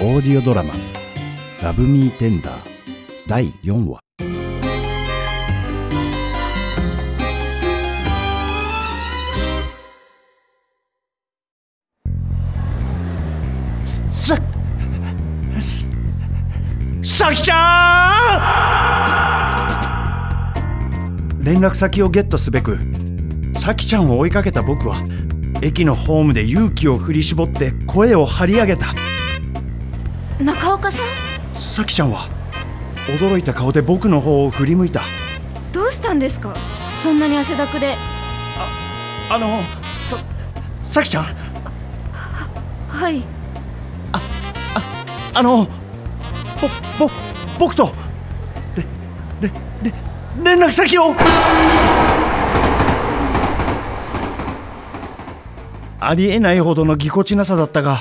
オーディオドラマ「ラブミーテンダー」第4話。さささきちゃん！連絡先をゲットすべくさきちゃんを追いかけた僕は駅のホームで勇気を振り絞って声を張り上げた。中岡さん？さきちゃんは驚いた顔で僕の方を振り向いた。どうしたんですか？そんなに汗だくで。あのささきちゃん？はい。あのぼぼ僕とれれれ連絡先をありえないほどのぎこちなさだったが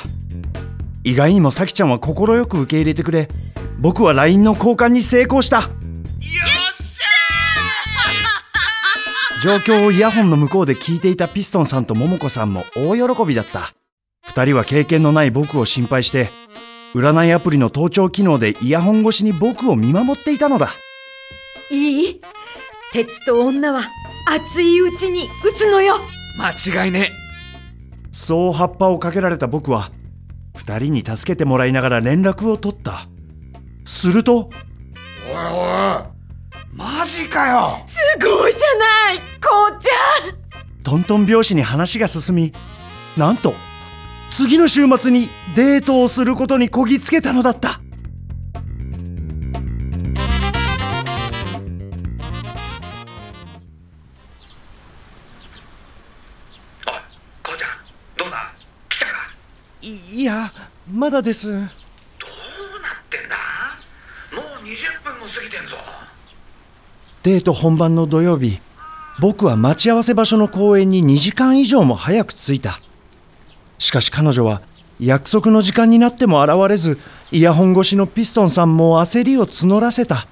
意外にもさきちゃんは快く受け入れてくれ。僕は LINE の交換に成功した。状況をイヤホンの向こうで聞いていたピストンさんと桃子さんも大喜びだった。二人は経験のない僕を心配して占いアプリの盗聴機能でイヤホン越しに僕を見守っていたのだ。いい？鉄と女は熱いうちに撃つのよ。間違いねそう葉っぱをかけられた僕は二人に助けてもらいながら連絡を取った。するとおいおいマジかよ。すごいじゃないこうちゃん。トントン拍子に話が進みなんと次の週末にデートをすることにこぎつけたのだったいいやまだです。どうなってんだ？もう20分も過ぎてんぞ。デート本番の土曜日僕は待ち合わせ場所の公園に2時間以上も早く着いた。しかし彼女は約束の時間になっても現れずイヤホン越しのピストンさんも焦りを募らせた。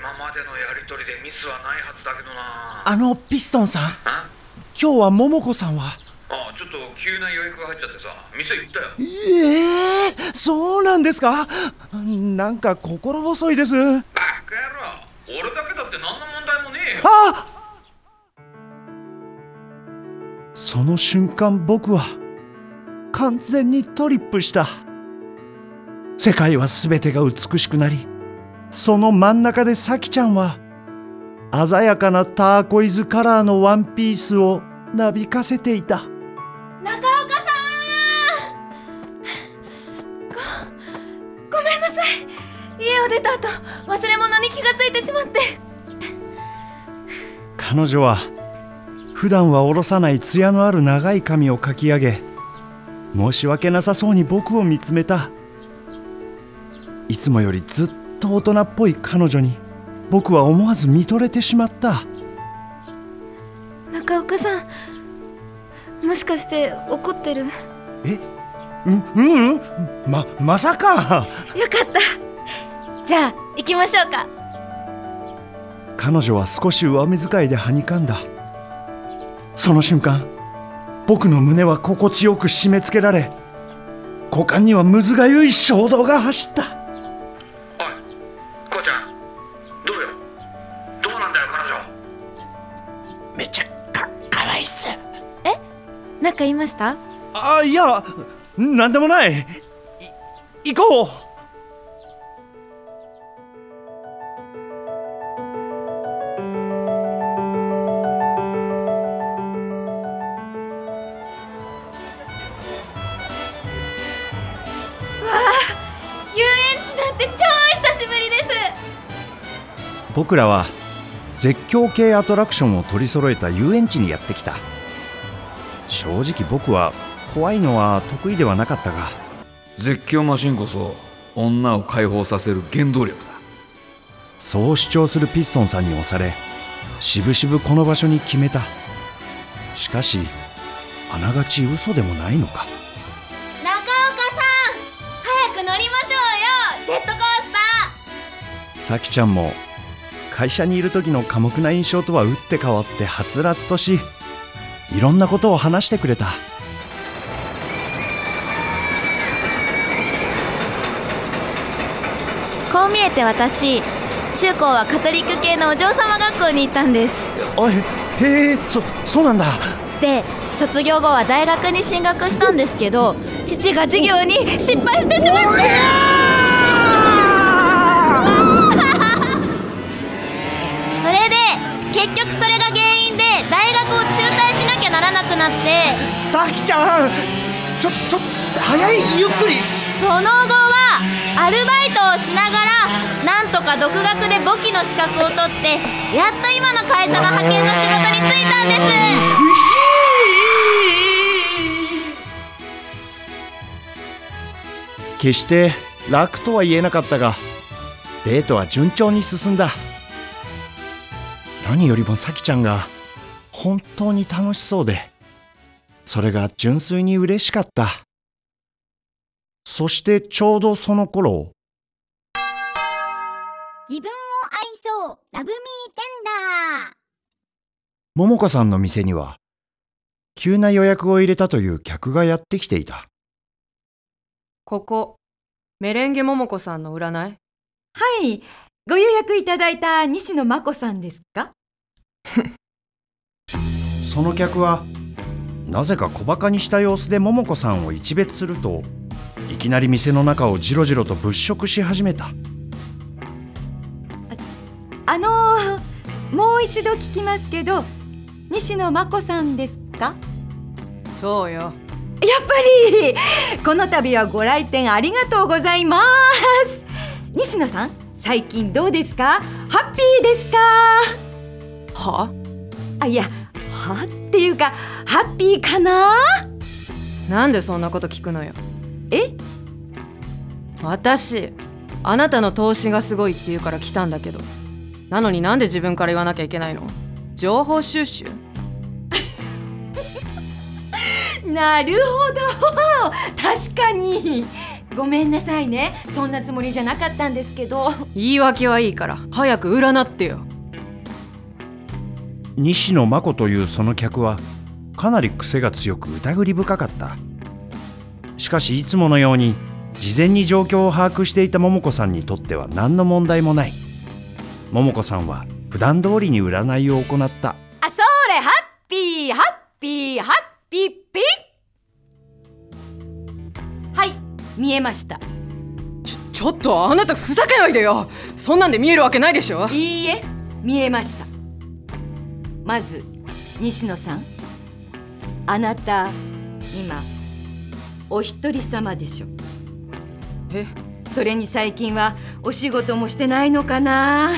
今までのやりとりでミスはないはずだけどな。あのピストンさんあ？今日は桃子さんはあちょっと急な予約が入っちゃってさ店行ったよ。ええそうなんですか？なんか心細いです。バカ野郎。俺だけだって何の問題もねえよ。あその瞬間僕は完全にトリップした。世界は全てが美しくなりその真ん中でサキちゃんは鮮やかなターコイズカラーのワンピースをなびかせていた気がついてしまって。彼女は普段は下ろさない艶のある長い髪をかき上げ申し訳なさそうに僕を見つめた。いつもよりずっと大人っぽい彼女に僕は思わず見とれてしまった。中岡さんもしかして怒ってる？よかえうんうん。ままさかった。じゃあ行きましょうか彼女は少し上目遣いではにかんだ。その瞬間僕の胸は心地よく締め付けられ股間にはむずがゆい衝動が走った。おいこうちゃんどうよ？どうなんだよ彼女？めちゃかかわいっす何か言いました？あいやなんでもない。い行こう僕らは絶叫系アトラクションを取り揃えた遊園地にやってきた。正直僕は怖いのは得意ではなかったが。絶叫マシンこそ女を解放させる原動力だ。そう主張するピストンさんに押されしぶしぶこの場所に決めた。しかしあながち嘘でもないのか。中岡さん早く乗りましょうよジェットコースタさきちゃんも会社にいる時の寡黙な印象とは打って変わってはつらつとしいろんなことを話してくれた。こう見えて私中高はカトリック系のお嬢様学校に行ったんです。あへへえそそうなんだ。で卒業後は大学に進学したんですけど父が授業に失敗してしまってそれで結局それが原因で大学を中退しなきゃならなくなってさきちゃんちょちょ早いゆっくり。その後はアルバイトをしながらなんとか独学で簿記の資格を取ってやっと今の会社の派遣の仕事に就いたんです。決して楽とは言えなかったがデートは順調に進んだ何よりもさきちゃんが本当に楽しそうでそれが純粋に嬉しかった。そしてちょうどその頃。自分を愛そう。ラブミーテンダー。桃子さんの店には急な予約を入れたという客がやってきていた。ここメレンゲ桃子さんの占い？はい。ご予約いただいた西野真子さんですか？その客はなぜか小バカにした様子で桃子さんを一別するといきなり店の中をじろじろと物色し始めた。あのーもう一度聞きますけど西野真子さんですか？そうよ。やっぱり！この度はご来店ありがとうございます。西野さん最近どうですか？ハッピーですか？は？あいやはっていうかハッピーかな？なんでそんなこと聞くのよ。え？私あなたの投資がすごいって言うから来たんだけど。なのになんで自分から言わなきゃいけないの？情報収集？なるほど。確かに。ごめんなさいね。そんなつもりじゃなかったんですけど。言い訳はいいから早く占ってよ西野真子というその客はかなり癖が強く疑り深かった。しかしいつものように事前に状況を把握していた桃子さんにとっては何の問題もない。桃子さんは普段通りに占いを行った。あそれハッピーハッピーハッピーピーはい見えました。ちょちょっとあなたふざけないでよ。そんなんで見えるわけないでしょ。いいえ見えましたまず西野さん。あなた今お一人様でしょ。え？それに最近はお仕事もしてないのかな。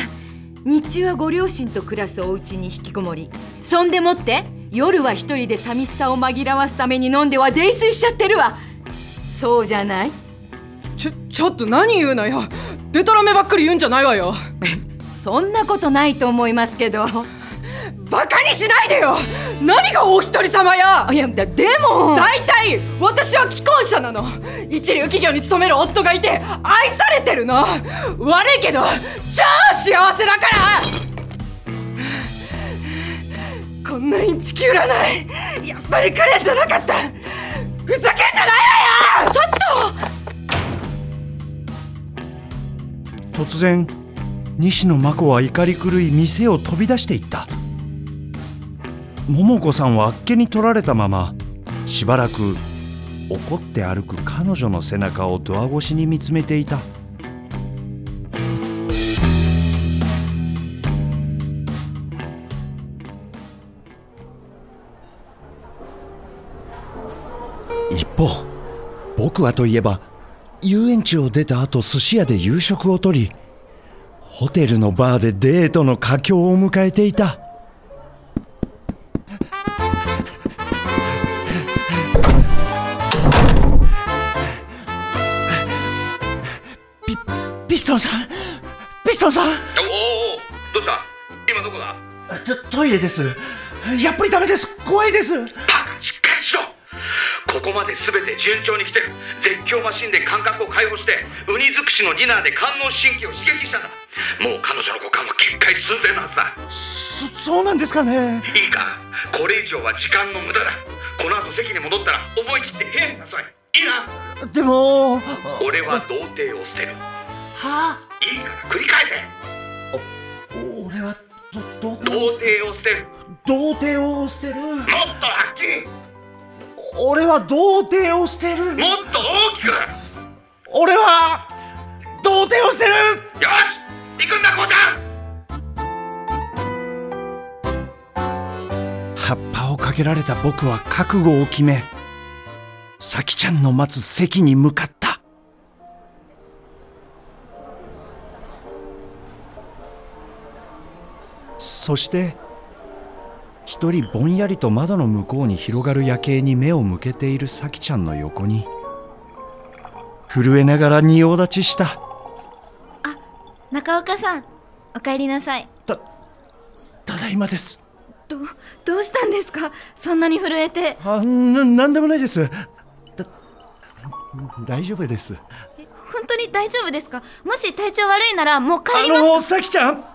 日中はご両親と暮らすお家に引きこもり。そんでもって夜は一人で寂しさを紛らわすために飲んでは泥酔しちゃってるわ。そうじゃない？ちょちょっと何言うのよ。デタラメばっかり言うんじゃないわよ。そんなことないと思いますけどバカにしないでよ。何がお一人様や。あいやだでも。大体私は既婚者なの。一流企業に勤める夫がいて愛されてるの。悪いけど超幸せだから。こんなインチキ占いやっぱり来るんじゃなかった。ふざけんじゃないわよ。ちょっと。突然西野真子は怒り狂い店を飛び出していった桃子さんはあっけに取られたまましばらく怒って歩く彼女の背中をドア越しに見つめていた。一方僕はといえば遊園地を出た後寿司屋で夕食をとりホテルのバーでデートの佳境を迎えていた。おおおどうした？今どこだ？トトイレです。やっぱりダメです。怖いです。バカしっかりしろ。ここまで全て順調に来てる。絶叫マシンで感覚を解放してウニ尽くしのディナーで官能神経を刺激したんだ。もう彼女の五感は決壊寸前のはずだ。そそうなんですかね。いいか。これ以上は時間の無駄だ。この後席に戻ったら思い切って部屋に誘え。いいな？でも俺は童貞を捨てる。はいいから繰り返せ俺はど童童貞を貞を捨てる。童貞を捨てる。もっとはっきり。俺は童貞を捨てる。もっと大きく。よ俺は童貞を捨てる。し行くんだこうちゃん。葉っぱをかけられた僕は覚悟を決め咲ちゃんの待つ席に向かっそして一人ぼんやりと窓の向こうに広がる夜景に目を向けている咲ちゃんの横に震えながら仁王立ちした。中岡さんお帰りなさい。ただいまです。どどうしたんですか？そんなに震えて。あななんでもないです。だ大丈夫です。え本当に大丈夫ですか？もし体調悪いならもう帰あります。の咲ちゃん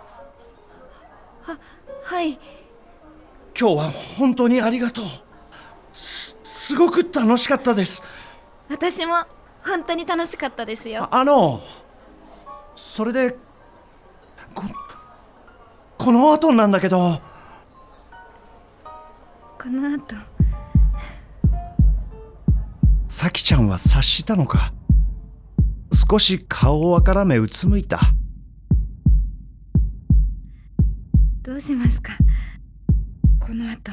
はい。今日は本当にありがとう。すすごく楽しかったです。私も本当に楽しかったですよ。ああのそれでここの後なんだけど。この後。咲ちゃんは察したのか？少し顔をあからめうつむいたどうしますか？この後。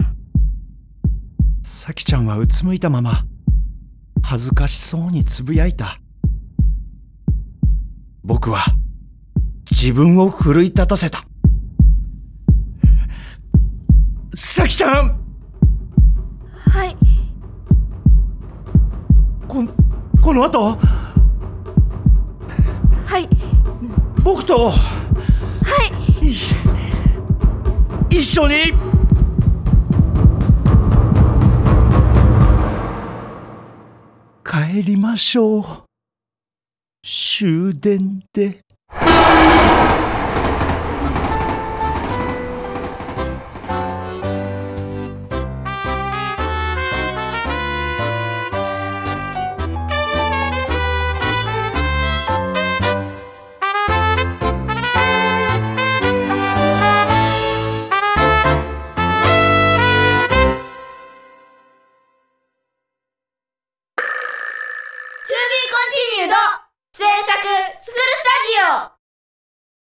咲ちゃんはうつむいたまま。恥ずかしそうにつぶやいた。僕は自分を奮い立たせた。咲ちゃん！はい。ここの後？はい。僕と？はいい一緒に帰りましょう終電で。